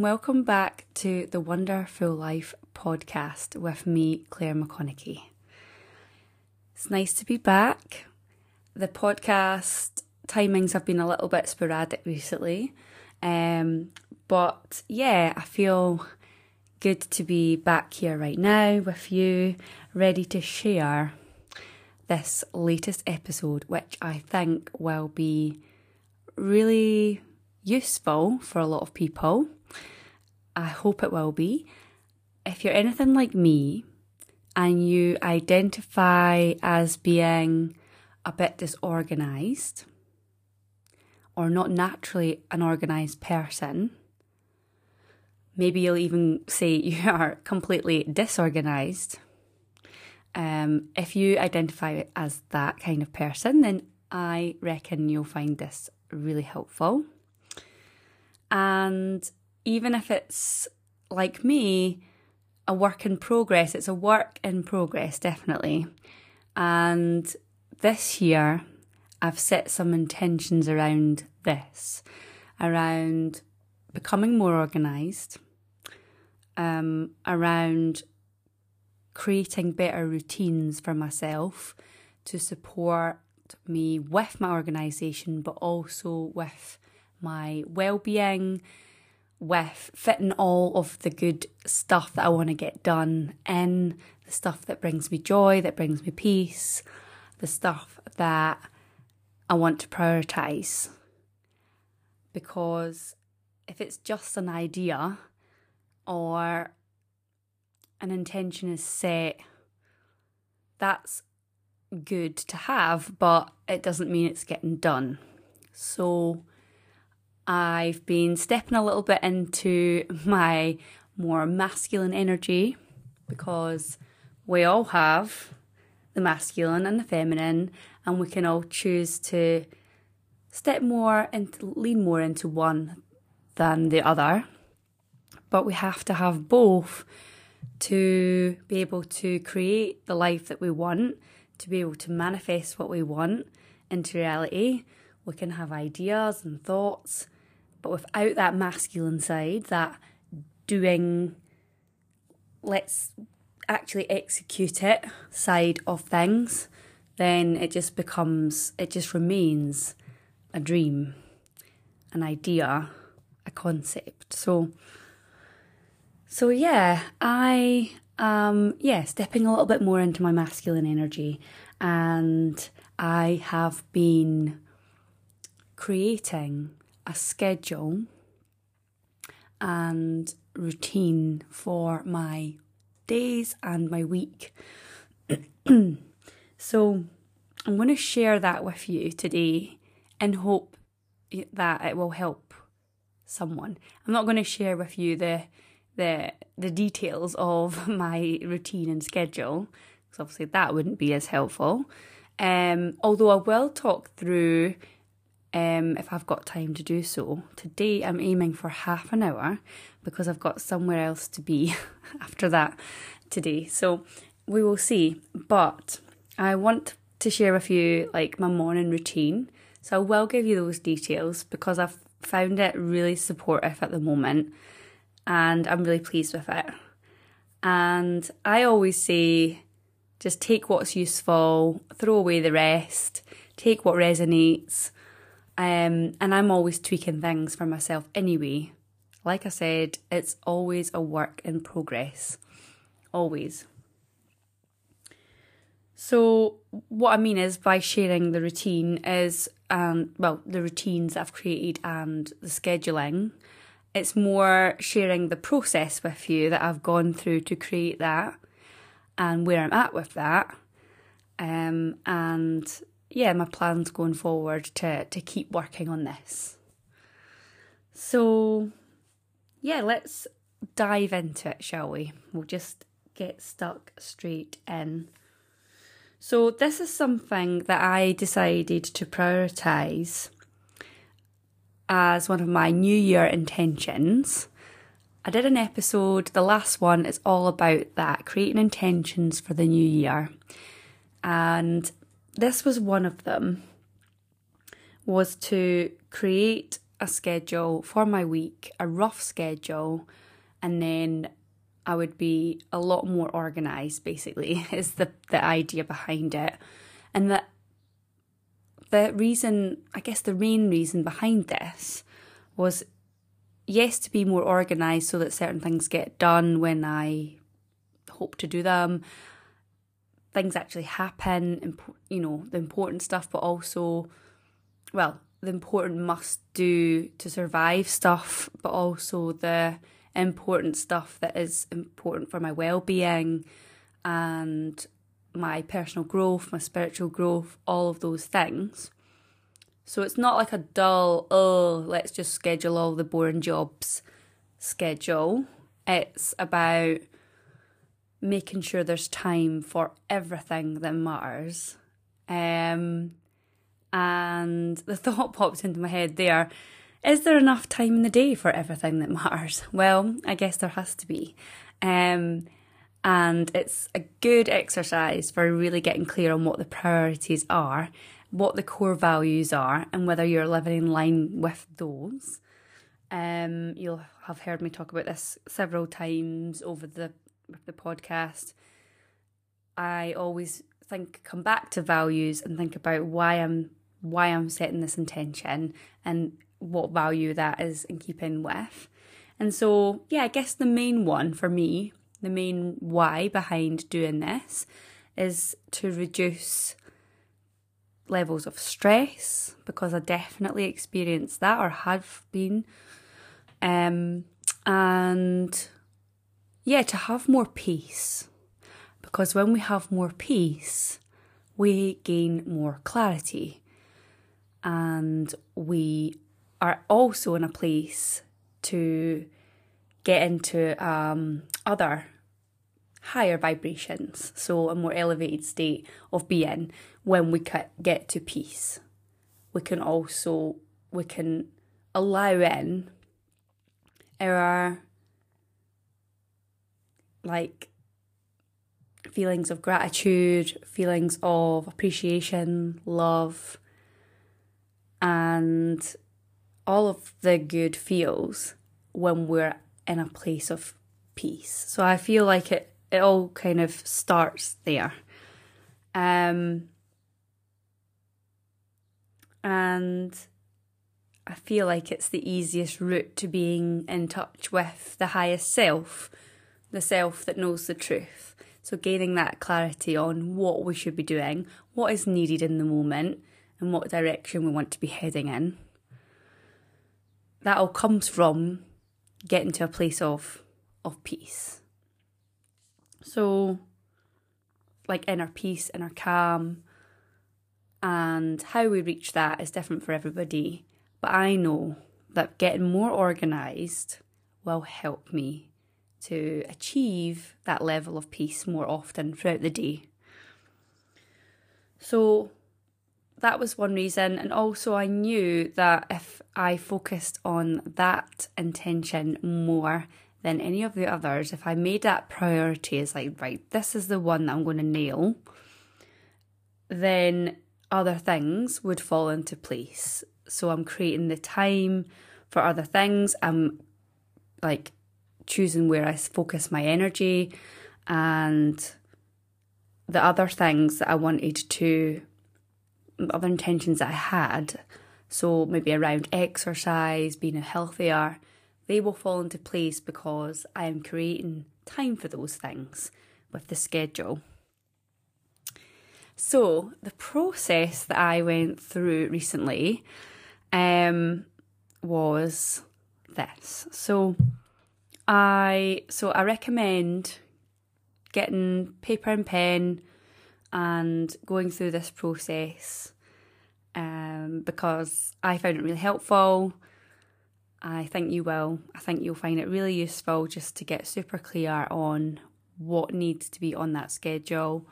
and welcome back to the Wonderful Life podcast with me, Claire McConaughey. It's nice to be back. The podcast timings have been a little bit sporadic recently, um, but yeah, I feel good to be back here right now with you, ready to share this latest episode, which I think will be really useful for a lot of people. I hope it will be. If you're anything like me and you identify as being a bit disorganized or not naturally an organized person, maybe you'll even say you are completely disorganized. Um, if you identify as that kind of person, then I reckon you'll find this really helpful. And even if it's like me, a work in progress, it's a work in progress, definitely. And this year, I've set some intentions around this, around becoming more organised, um, around creating better routines for myself to support me with my organisation, but also with my well-being with fitting all of the good stuff that I want to get done in, the stuff that brings me joy, that brings me peace, the stuff that I want to prioritize. Because if it's just an idea or an intention is set, that's good to have, but it doesn't mean it's getting done. So I've been stepping a little bit into my more masculine energy because we all have the masculine and the feminine, and we can all choose to step more and lean more into one than the other. But we have to have both to be able to create the life that we want, to be able to manifest what we want into reality. We can have ideas and thoughts, but without that masculine side, that doing, let's actually execute it side of things, then it just becomes, it just remains a dream, an idea, a concept. So, so yeah, I um yeah, stepping a little bit more into my masculine energy and I have been creating a schedule and routine for my days and my week. so I'm going to share that with you today in hope that it will help someone. I'm not going to share with you the the the details of my routine and schedule because obviously that wouldn't be as helpful. Um, although I will talk through um, if I've got time to do so. Today I'm aiming for half an hour because I've got somewhere else to be after that today. So we will see. But I want to share with you like my morning routine. So I will give you those details because I've found it really supportive at the moment and I'm really pleased with it. And I always say just take what's useful, throw away the rest, take what resonates um, and I'm always tweaking things for myself anyway. Like I said, it's always a work in progress. Always. So, what I mean is by sharing the routine is, um, well, the routines I've created and the scheduling. It's more sharing the process with you that I've gone through to create that and where I'm at with that. Um, and yeah, my plans going forward to to keep working on this. So, yeah, let's dive into it, shall we? We'll just get stuck straight in. So, this is something that I decided to prioritize as one of my New Year intentions. I did an episode, the last one is all about that, creating intentions for the new year. And this was one of them was to create a schedule for my week, a rough schedule, and then I would be a lot more organized, basically, is the, the idea behind it. And that the reason, I guess the main reason behind this was yes, to be more organized so that certain things get done when I hope to do them. Things actually happen, and you know, the important stuff, but also, well, the important must do to survive stuff, but also the important stuff that is important for my well being and my personal growth, my spiritual growth, all of those things. So it's not like a dull, oh, let's just schedule all the boring jobs schedule. It's about making sure there's time for everything that matters. Um, and the thought popped into my head there is there enough time in the day for everything that matters? Well, I guess there has to be. Um, and it's a good exercise for really getting clear on what the priorities are, what the core values are, and whether you're living in line with those. Um, you'll have heard me talk about this several times over the the podcast. I always think come back to values and think about why I'm why I'm setting this intention and what value that is in keeping with. And so, yeah, I guess the main one for me, the main why behind doing this is to reduce levels of stress because I definitely experienced that or have been. Um, and yeah, to have more peace. Because when we have more peace, we gain more clarity and we are also in a place to get into um, other higher vibrations, so a more elevated state of being when we get to peace. We can also we can allow in our like feelings of gratitude, feelings of appreciation, love, and all of the good feels when we're in a place of peace. So I feel like it it all kind of starts there. Um and I feel like it's the easiest route to being in touch with the highest self, the self that knows the truth. So, gaining that clarity on what we should be doing, what is needed in the moment, and what direction we want to be heading in. That all comes from getting to a place of of peace. So, like inner peace, inner calm, and how we reach that is different for everybody. But I know that getting more organized will help me to achieve that level of peace more often throughout the day. So, that was one reason. And also, I knew that if I focused on that intention more than any of the others, if I made that priority as like, right, this is the one that I'm going to nail, then other things would fall into place. So I'm creating the time for other things. I'm like choosing where I focus my energy and the other things that I wanted to other intentions that I had, so maybe around exercise, being healthier, they will fall into place because I am creating time for those things with the schedule. So, the process that I went through recently um, was this. So, I so I recommend getting paper and pen and going through this process um, because I found it really helpful. I think you will. I think you'll find it really useful just to get super clear on what needs to be on that schedule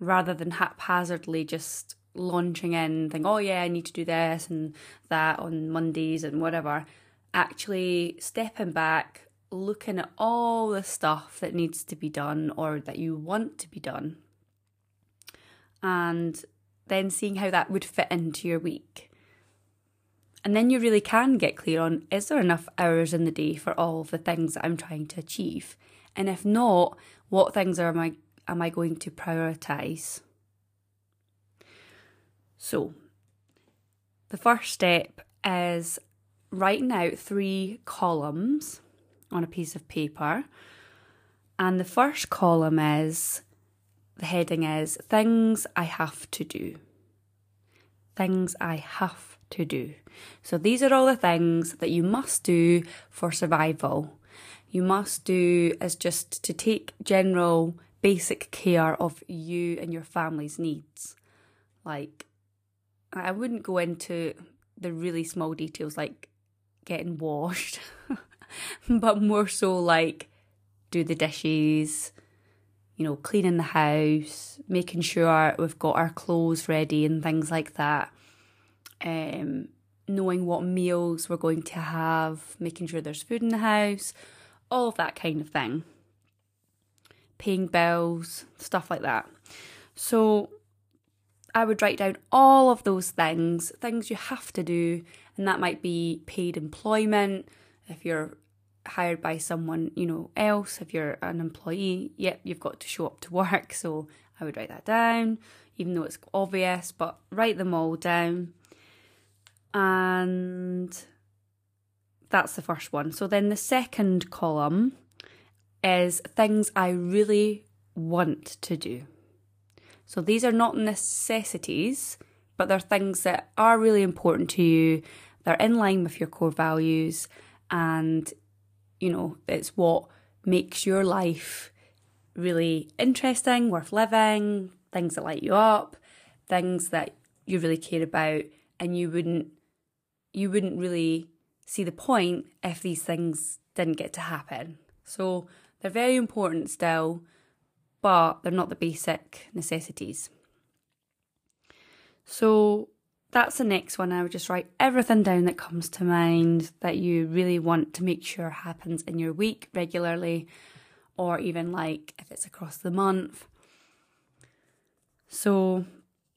rather than haphazardly just launching in, think, oh yeah, I need to do this and that on Mondays and whatever. Actually, stepping back, looking at all the stuff that needs to be done or that you want to be done and then seeing how that would fit into your week. And then you really can get clear on is there enough hours in the day for all of the things that I'm trying to achieve? And if not, what things are am I am I going to prioritize? So, the first step is writing out three columns on a piece of paper. And the first column is the heading is things I have to do. Things I have to do. So these are all the things that you must do for survival. You must do is just to take general basic care of you and your family's needs. Like I wouldn't go into the really small details like getting washed, but more so like do the dishes, you know, cleaning the house, making sure we've got our clothes ready and things like that. Um, knowing what meals we're going to have, making sure there's food in the house, all of that kind of thing. Paying bills, stuff like that. So I would write down all of those things, things you have to do, and that might be paid employment if you're hired by someone, you know, else, if you're an employee, yep, you've got to show up to work. So I would write that down, even though it's obvious, but write them all down. And that's the first one. So then the second column is things I really want to do. So these are not necessities, but they're things that are really important to you. They're in line with your core values and you know, it's what makes your life really interesting, worth living, things that light you up, things that you really care about and you wouldn't you wouldn't really see the point if these things didn't get to happen. So they're very important still, but they're not the basic necessities. So that's the next one. I would just write everything down that comes to mind that you really want to make sure happens in your week regularly, or even like if it's across the month. So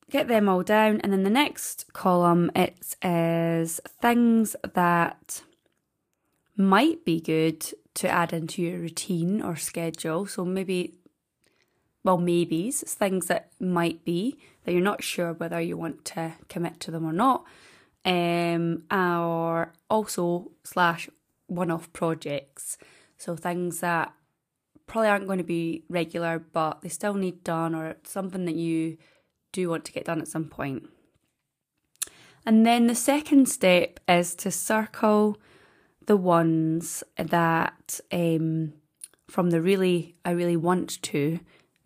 get them all down, and then the next column it is things that might be good to add into your routine or schedule. So maybe well, maybes, it's things that might be that you're not sure whether you want to commit to them or not, um, or also slash one-off projects. So things that probably aren't going to be regular, but they still need done, or something that you do want to get done at some point. And then the second step is to circle the ones that um, from the really I really want to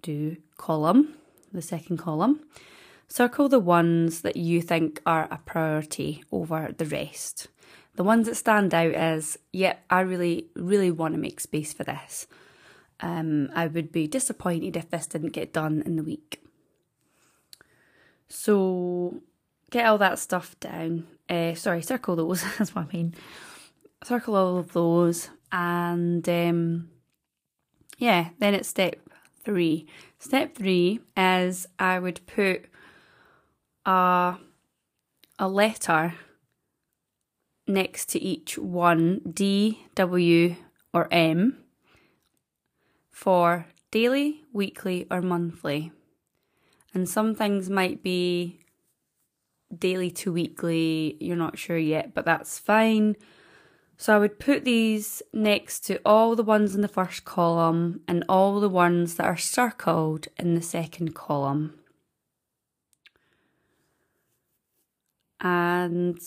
do column, the second column, circle the ones that you think are a priority over the rest. The ones that stand out as, yep, yeah, I really, really want to make space for this. Um, I would be disappointed if this didn't get done in the week. So get all that stuff down. Uh, sorry, circle those. That's what I mean. Circle all of those, and um, yeah, then it's step three. Step three is I would put a, a letter next to each one, D, W, or M, for daily, weekly, or monthly. And some things might be daily to weekly, you're not sure yet, but that's fine. So I would put these next to all the ones in the first column and all the ones that are circled in the second column. And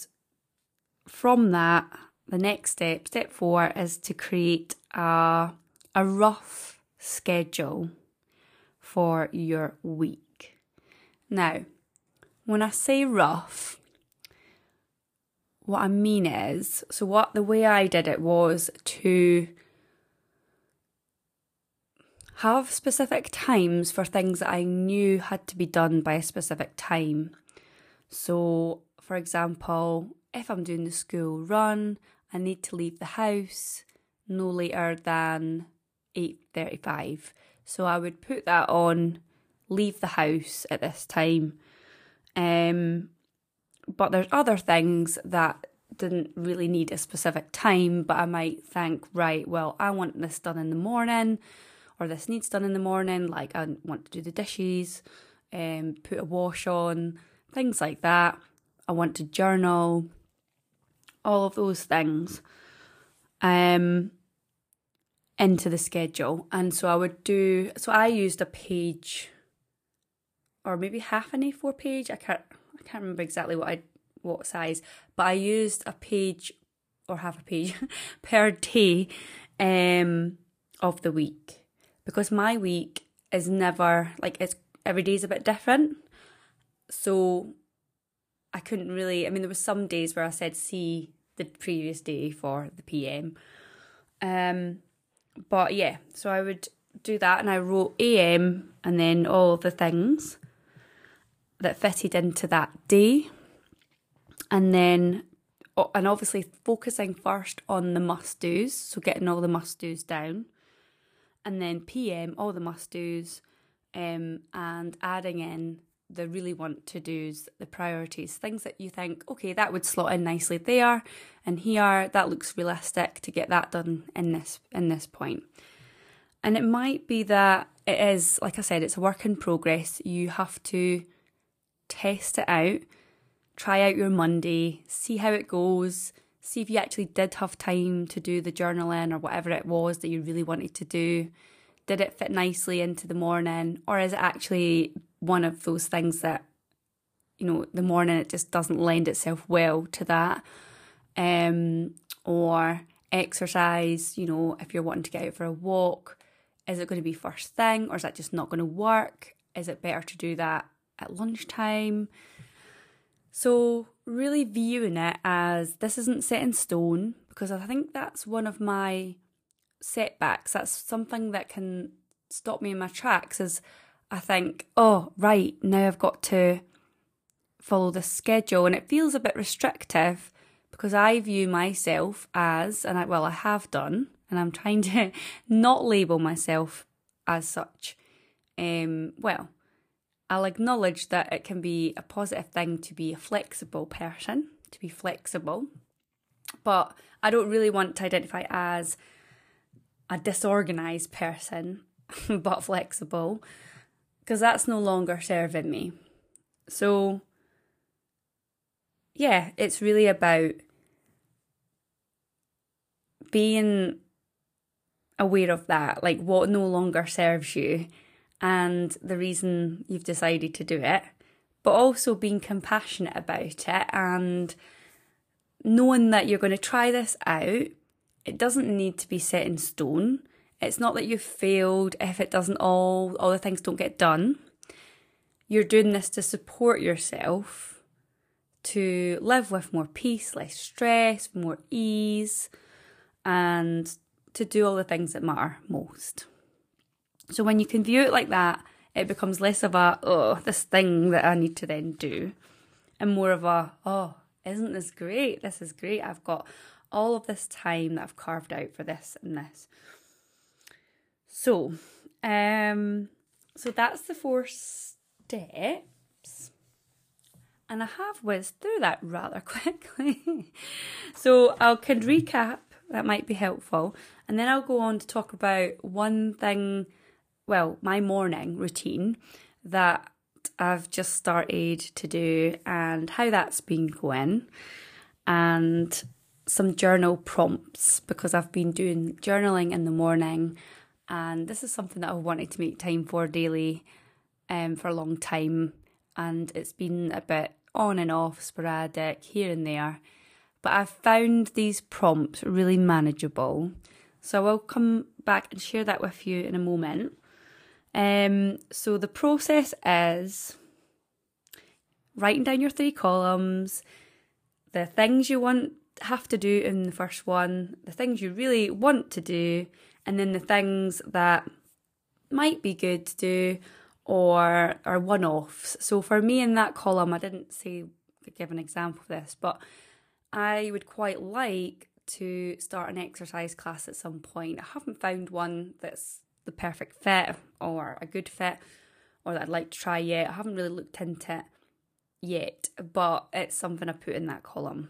from that, the next step, step four, is to create a, a rough schedule for your week. Now, when I say rough, what I mean is, so what the way I did it was to have specific times for things that I knew had to be done by a specific time. So, for example, if I'm doing the school run, I need to leave the house no later than 8:35. So I would put that on leave the house at this time. Um but there's other things that didn't really need a specific time, but I might think, right, well, I want this done in the morning, or this needs done in the morning. Like I want to do the dishes, um, put a wash on, things like that. I want to journal, all of those things, um, into the schedule. And so I would do. So I used a page, or maybe half an A4 page. I can't. Can't remember exactly what I what size, but I used a page or half a page per day um, of the week because my week is never like it's every day is a bit different. So I couldn't really. I mean, there was some days where I said see the previous day for the PM. Um, but yeah, so I would do that, and I wrote AM and then all the things that fitted into that day and then and obviously focusing first on the must do's, so getting all the must do's down, and then PM all the must do's, um, and adding in the really want to do's, the priorities, things that you think, okay, that would slot in nicely there and here, that looks realistic to get that done in this in this point. And it might be that it is, like I said, it's a work in progress. You have to test it out try out your Monday, see how it goes, see if you actually did have time to do the journaling or whatever it was that you really wanted to do. Did it fit nicely into the morning, or is it actually one of those things that, you know, the morning it just doesn't lend itself well to that? Um, or exercise, you know, if you're wanting to get out for a walk, is it going to be first thing or is that just not going to work? Is it better to do that at lunchtime? So, really viewing it as this isn't set in stone because I think that's one of my setbacks. That's something that can stop me in my tracks is I think, oh, right, now I've got to follow the schedule and it feels a bit restrictive because I view myself as, and I, well, I have done, and I'm trying to not label myself as such. Um, well, I'll acknowledge that it can be a positive thing to be a flexible person, to be flexible, but I don't really want to identify as a disorganized person, but flexible, because that's no longer serving me. So, yeah, it's really about being aware of that, like what no longer serves you and the reason you've decided to do it, but also being compassionate about it and knowing that you're going to try this out. It doesn't need to be set in stone. It's not that you've failed if it doesn't all all the things don't get done. You're doing this to support yourself to live with more peace, less stress, more ease, and to do all the things that matter most. So when you can view it like that, it becomes less of a, oh, this thing that I need to then do, and more of a, oh, isn't this great? This is great. I've got all of this time that I've carved out for this and this. So, um, so that's the four steps. And I have whizzed through that rather quickly. so I can recap, that might be helpful. And then I'll go on to talk about one thing well, my morning routine that I've just started to do and how that's been going, and some journal prompts because I've been doing journaling in the morning, and this is something that I've wanted to make time for daily um, for a long time, and it's been a bit on and off, sporadic here and there. But I've found these prompts really manageable. So I'll come back and share that with you in a moment. Um, so the process is writing down your three columns, the things you want have to do in the first one, the things you really want to do, and then the things that might be good to do or are one offs. So for me in that column, I didn't say give an example of this, but I would quite like to start an exercise class at some point. I haven't found one that's the perfect fit or a good fit or that I'd like to try yet. I haven't really looked into it yet, but it's something I put in that column.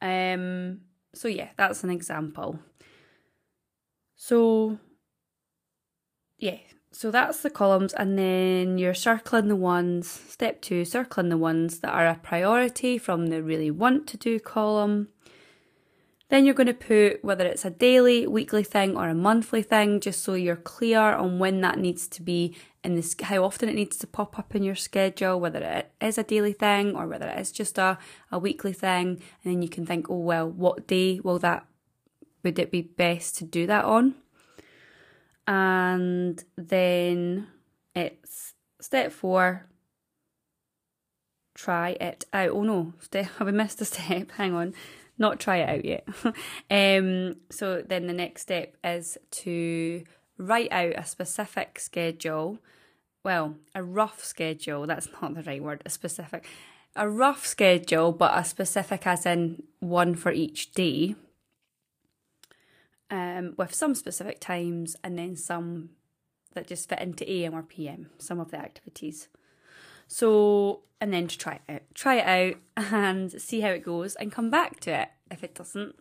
Um, so, yeah, that's an example. So, yeah, so that's the columns, and then you're circling the ones. Step two, circling the ones that are a priority from the really want to do column. Then you're going to put whether it's a daily, weekly thing, or a monthly thing, just so you're clear on when that needs to be in this, how often it needs to pop up in your schedule, whether it is a daily thing or whether it is just a, a weekly thing. And then you can think, oh, well, what day will that, would it be best to do that on? And then it's step four, try it out. Oh no, step, have we missed a step? Hang on not try it out yet. um, so then the next step is to write out a specific schedule. Well, a rough schedule, that's not the right word, a specific. A rough schedule, but a specific as in one for each day. Um, with some specific times and then some that just fit into AM or PM, some of the activities. So, and then to try it out. Try it out and see how it goes and come back to it if it doesn't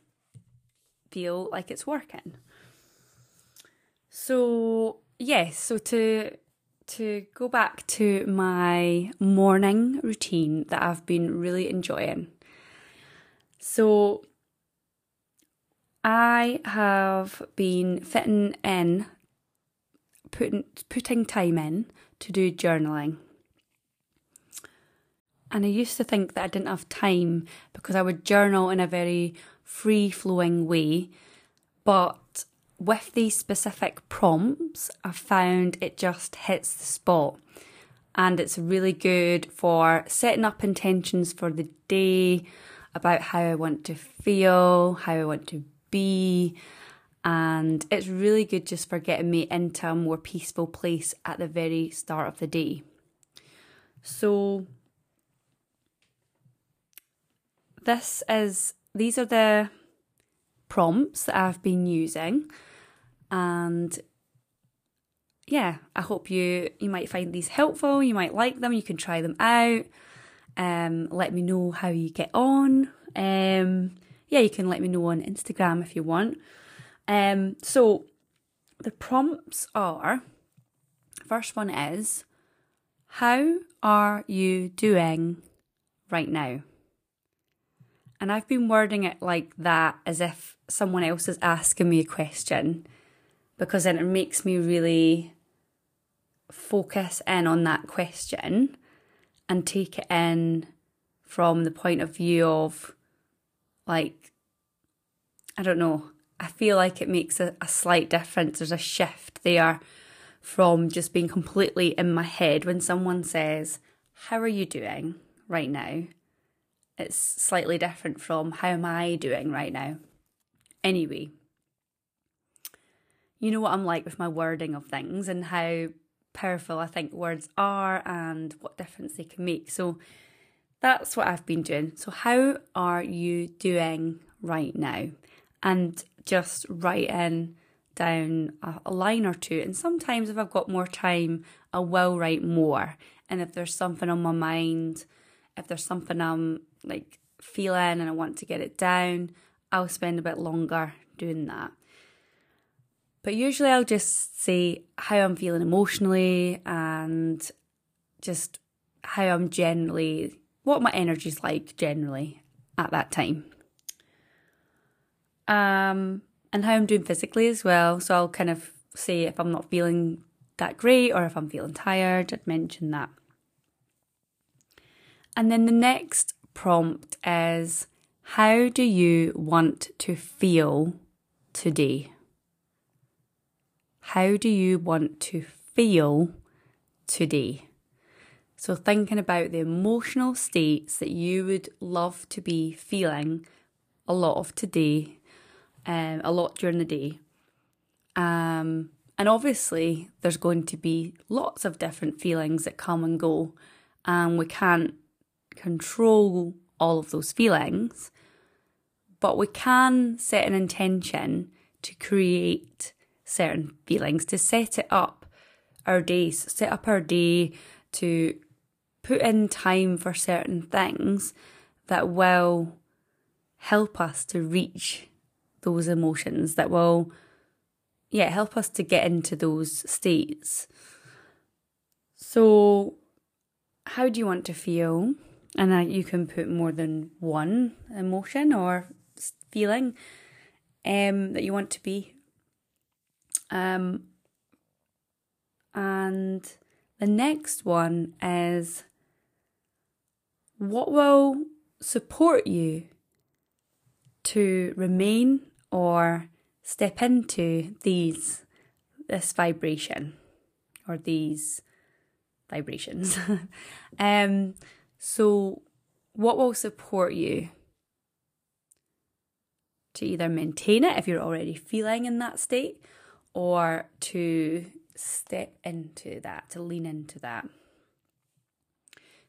feel like it's working. So, yes, so to to go back to my morning routine that I've been really enjoying. So, I have been fitting in putting putting time in to do journaling and I used to think that I didn't have time because I would journal in a very free flowing way. But with these specific prompts, I found it just hits the spot. And it's really good for setting up intentions for the day about how I want to feel, how I want to be. And it's really good just for getting me into a more peaceful place at the very start of the day. So, this is these are the prompts that I've been using and yeah, I hope you you might find these helpful, you might like them, you can try them out. Um, let me know how you get on. Um, yeah, you can let me know on Instagram if you want. Um, so the prompts are first one is how are you doing right now? And I've been wording it like that as if someone else is asking me a question because then it makes me really focus in on that question and take it in from the point of view of like I don't know I feel like it makes a, a, slight difference. There's a shift there from just being completely in my head when someone says how are you doing right now it's slightly different from how am I doing right now. Anyway, you know what I'm like with my wording of things and how powerful I think words are and what difference they can make. So that's what I've been doing. So, how are you doing right now? And just write in down a, a line or two. And sometimes, if I've got more time, I will write more. And if there's something on my mind, if there's something I'm like feeling and I want to get it down, I'll spend a bit longer doing that. But usually I'll just say how I'm feeling emotionally and just how I'm generally, what my energy's like generally at that time. Um, and how I'm doing physically as well. So I'll kind of say if I'm not feeling that great or if I'm feeling tired, I'd mention that. And then the next prompt is How do you want to feel today? How do you want to feel today? So, thinking about the emotional states that you would love to be feeling a lot of today, um, a lot during the day. Um, and obviously, there's going to be lots of different feelings that come and go, and we can't control all of those feelings, but we can set an intention to create certain feelings, to set it up our days, set up our day to put in time for certain things that will help us to reach those emotions that will yeah help us to get into those states. So how do you want to feel and uh, you can put more than one emotion or feeling um, that you want to be um, and the next one is what will support you to remain or step into these this vibration or these vibrations. um so what will support you to either maintain it if you're already feeling in that state or to step into that, to lean into that.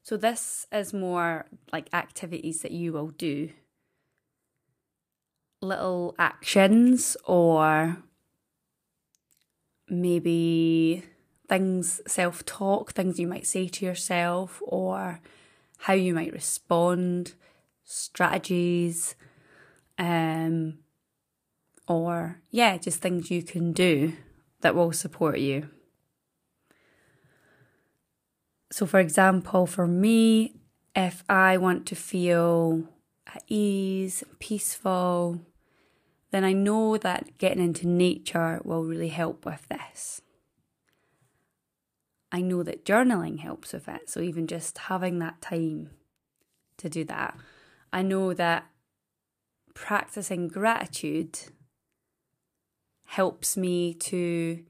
So, this is more like activities that you will do, little actions, or maybe things, self talk, things you might say to yourself, or how you might respond, strategies, um, or yeah, just things you can do that will support you. So, for example, for me, if I want to feel at ease, peaceful, then I know that getting into nature will really help with this. I know that journaling helps with it. So, even just having that time to do that, I know that practicing gratitude helps me to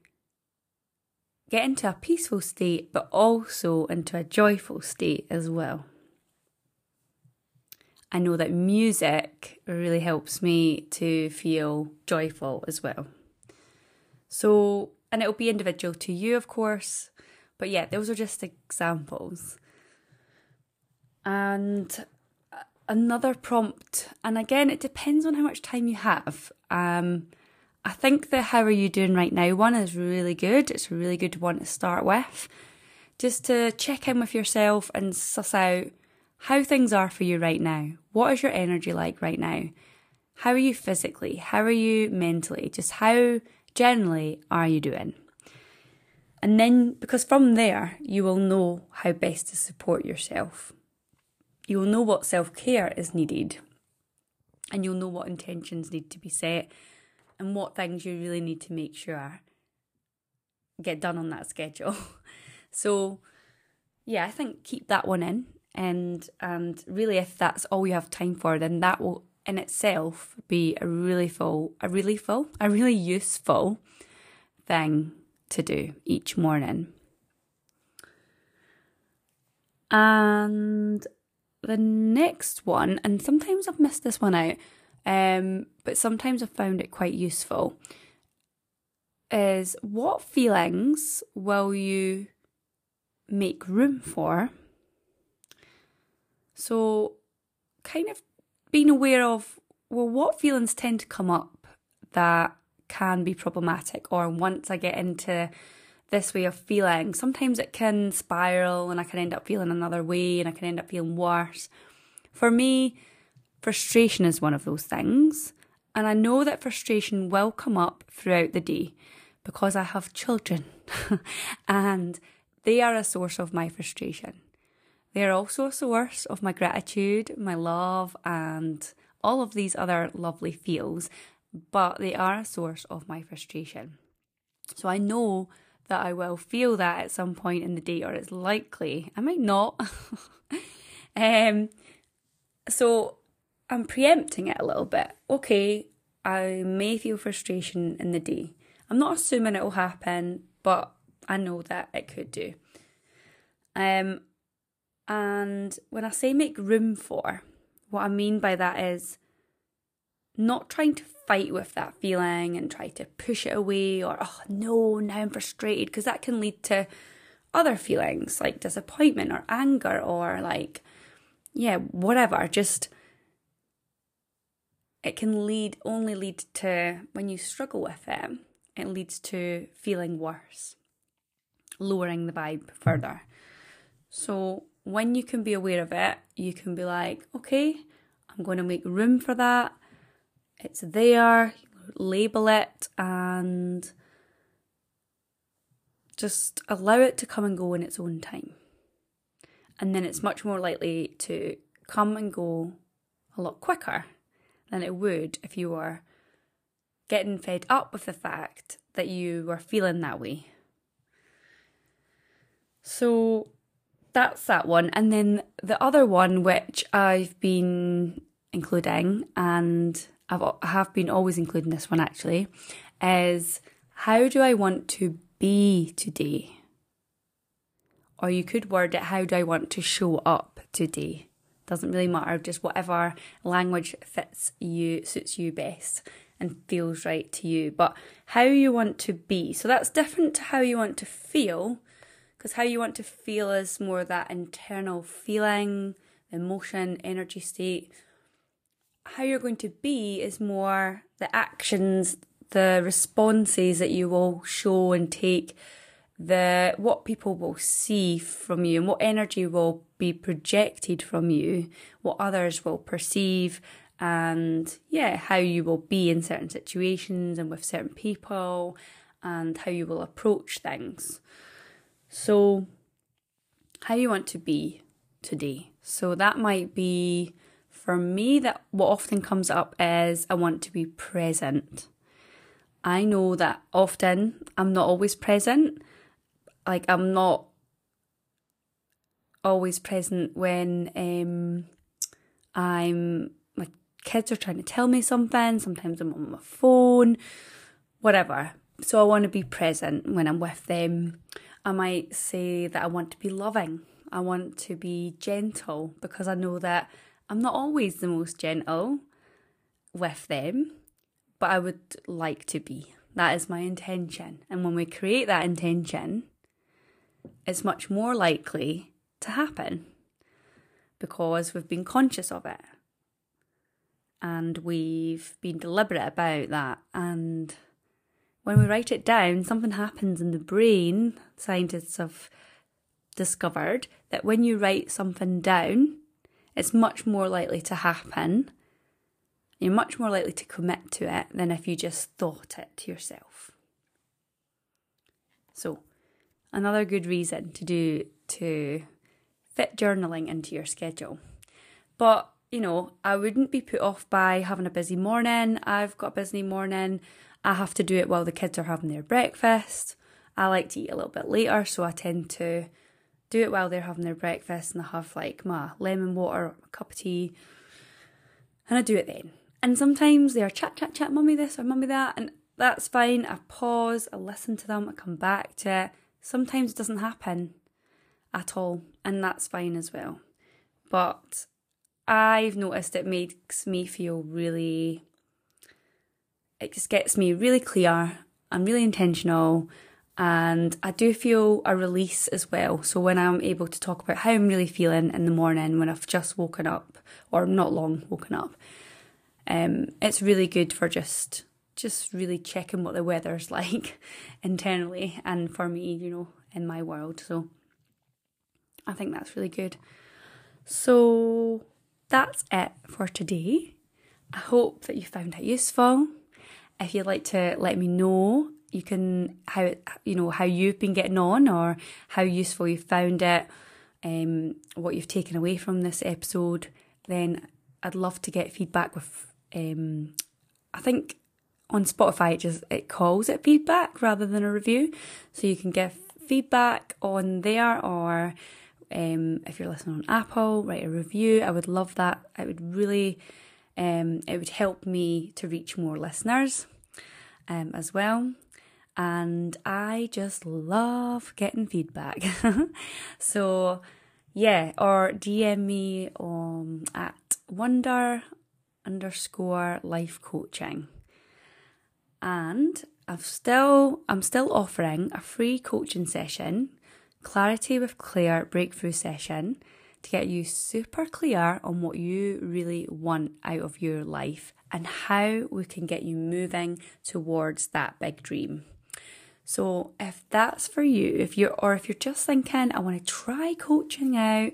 get into a peaceful state, but also into a joyful state as well. I know that music really helps me to feel joyful as well. So, and it'll be individual to you, of course, but yeah, those are just examples. And another prompt, and again, it depends on how much time you have. Um, I think the how are you doing right now one is really good. It's a really good one to start with. Just to check in with yourself and suss out how things are for you right now. What is your energy like right now? How are you physically? How are you mentally? Just how generally are you doing? And then, because from there, you will know how best to support yourself. You will know what self care is needed, and you'll know what intentions need to be set and what things you really need to make sure get done on that schedule. so yeah, I think keep that one in and and really if that's all you have time for then that will in itself be a really full a really full a really useful thing to do each morning. And the next one, and sometimes I've missed this one out, um, but sometimes I've found it quite useful, is what feelings will you make room for? So, kind of being aware of, well, what feelings tend to come up that can be problematic, or once I get into this way of feeling, sometimes it can spiral and I can end up feeling another way and I can end up feeling worse. For me, Frustration is one of those things. And I know that frustration will come up throughout the day because I have children and they are a source of my frustration. They are also a source of my gratitude, my love, and all of these other lovely feels, but they are a source of my frustration. So I know that I will feel that at some point in the day, or it's likely I might not. um, so I'm preempting it a little bit. Okay, I may feel frustration in the day. I'm not assuming it will happen, but I know that it could do. Um, and when I say make room for, what I mean by that is not trying to fight with that feeling and try to push it away or, oh no, now I'm frustrated, because that can lead to other feelings like disappointment or anger or like, yeah, whatever. Just it can lead only lead to when you struggle with it, it leads to feeling worse, lowering the vibe further. So when you can be aware of it, you can be like, okay, I'm going to make room for that. It's there, label it, and just allow it to come and go in its own time. And then it's much more likely to come and go a lot quicker than it would if you were getting fed up with the fact that you were feeling that way. So that's that one. And then the other one, which I've been including, and I've, I have been always including this one actually, is how do I want to be today? Or you could word it, how do I want to show up today? Doesn't really matter, just whatever language fits you, suits you best and feels right to you. But how you want to be. So that's different to how you want to feel, because how you want to feel is more that internal feeling, emotion, energy state. How you're going to be is more the actions, the responses that you will show and take the what people will see from you and what energy will be projected from you, what others will perceive, and yeah, how you will be in certain situations and with certain people, and how you will approach things. So, how you want to be today. So, that might be for me, that what often comes up is I want to be present. I know that often I'm not always present like I'm not always present when um, I'm my kids are trying to tell me something. Sometimes I'm on my phone, whatever. So I want to be present when I'm with them. I might say that I want to be loving. I want to be gentle because I know that I'm not always the most gentle with them, but I would like to be. That is my intention. And when we create that intention, it's much more likely to happen because we've been conscious of it and we've been deliberate about that. And when we write it down, something happens in the brain. Scientists have discovered that when you write something down, it's much more likely to happen. You're much more likely to commit to it than if you just thought it to yourself. So, another good reason to do to fit journaling into your schedule. But you know, I wouldn't be put off by having a busy morning. I've got a busy morning. I have to do it while the kids are having their breakfast. I like to eat a little bit later, so I tend to do it while they're having their breakfast and I have like my lemon water, a cup of tea, and I do it then. And sometimes they are chat, chat, chat, mummy this or mummy that, and that's fine. I pause, I listen to them, I come back to it sometimes it doesn't happen at all, and that's fine as well. But I've noticed it makes me feel really, it just gets me really clear. I'm really intentional, and I do feel a release as well. So when I'm able to talk about how I'm really feeling in the morning when I've just woken up or not long woken up, um, it's really good for just just really checking what the weather's like internally and for me, you know, in my world. So I think that's really good. So that's it for today. I hope that you found it useful. If you'd like to let me know, you can how you know how you've been getting on or how useful you found it, um, what you've taken away from this episode. Then I'd love to get feedback with. Um, I think on Spotify it just it calls it feedback rather than a review. So you can give feedback on there or um, if you're listening on Apple, write a review. I would love that. It would really um, it would help me to reach more listeners um, as well. And I just love getting feedback. so yeah, or DM me um, at wonder underscore life coaching and I've still I'm still offering a free coaching session, Clarity with Claire breakthrough session to get you super clear on what you really want out of your life and how we can get you moving towards that big dream. So if that's for you, if you're or if you're just thinking I want to try coaching out,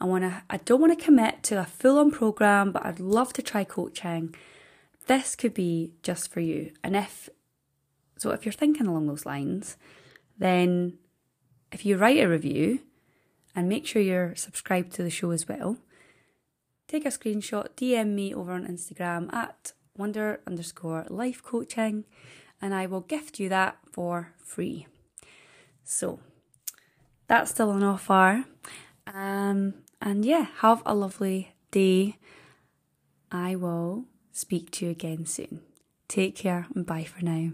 I want to I don't want to commit to a full-on program, but I'd love to try coaching. This could be just for you. And if so if you're thinking along those lines, then if you write a review and make sure you're subscribed to the show as well, take a screenshot, DM me over on Instagram at wonder underscore life coaching, and I will gift you that for free. So that's still on offer. Um, and yeah, have a lovely day. I will speak to you again soon. Take care and bye for now.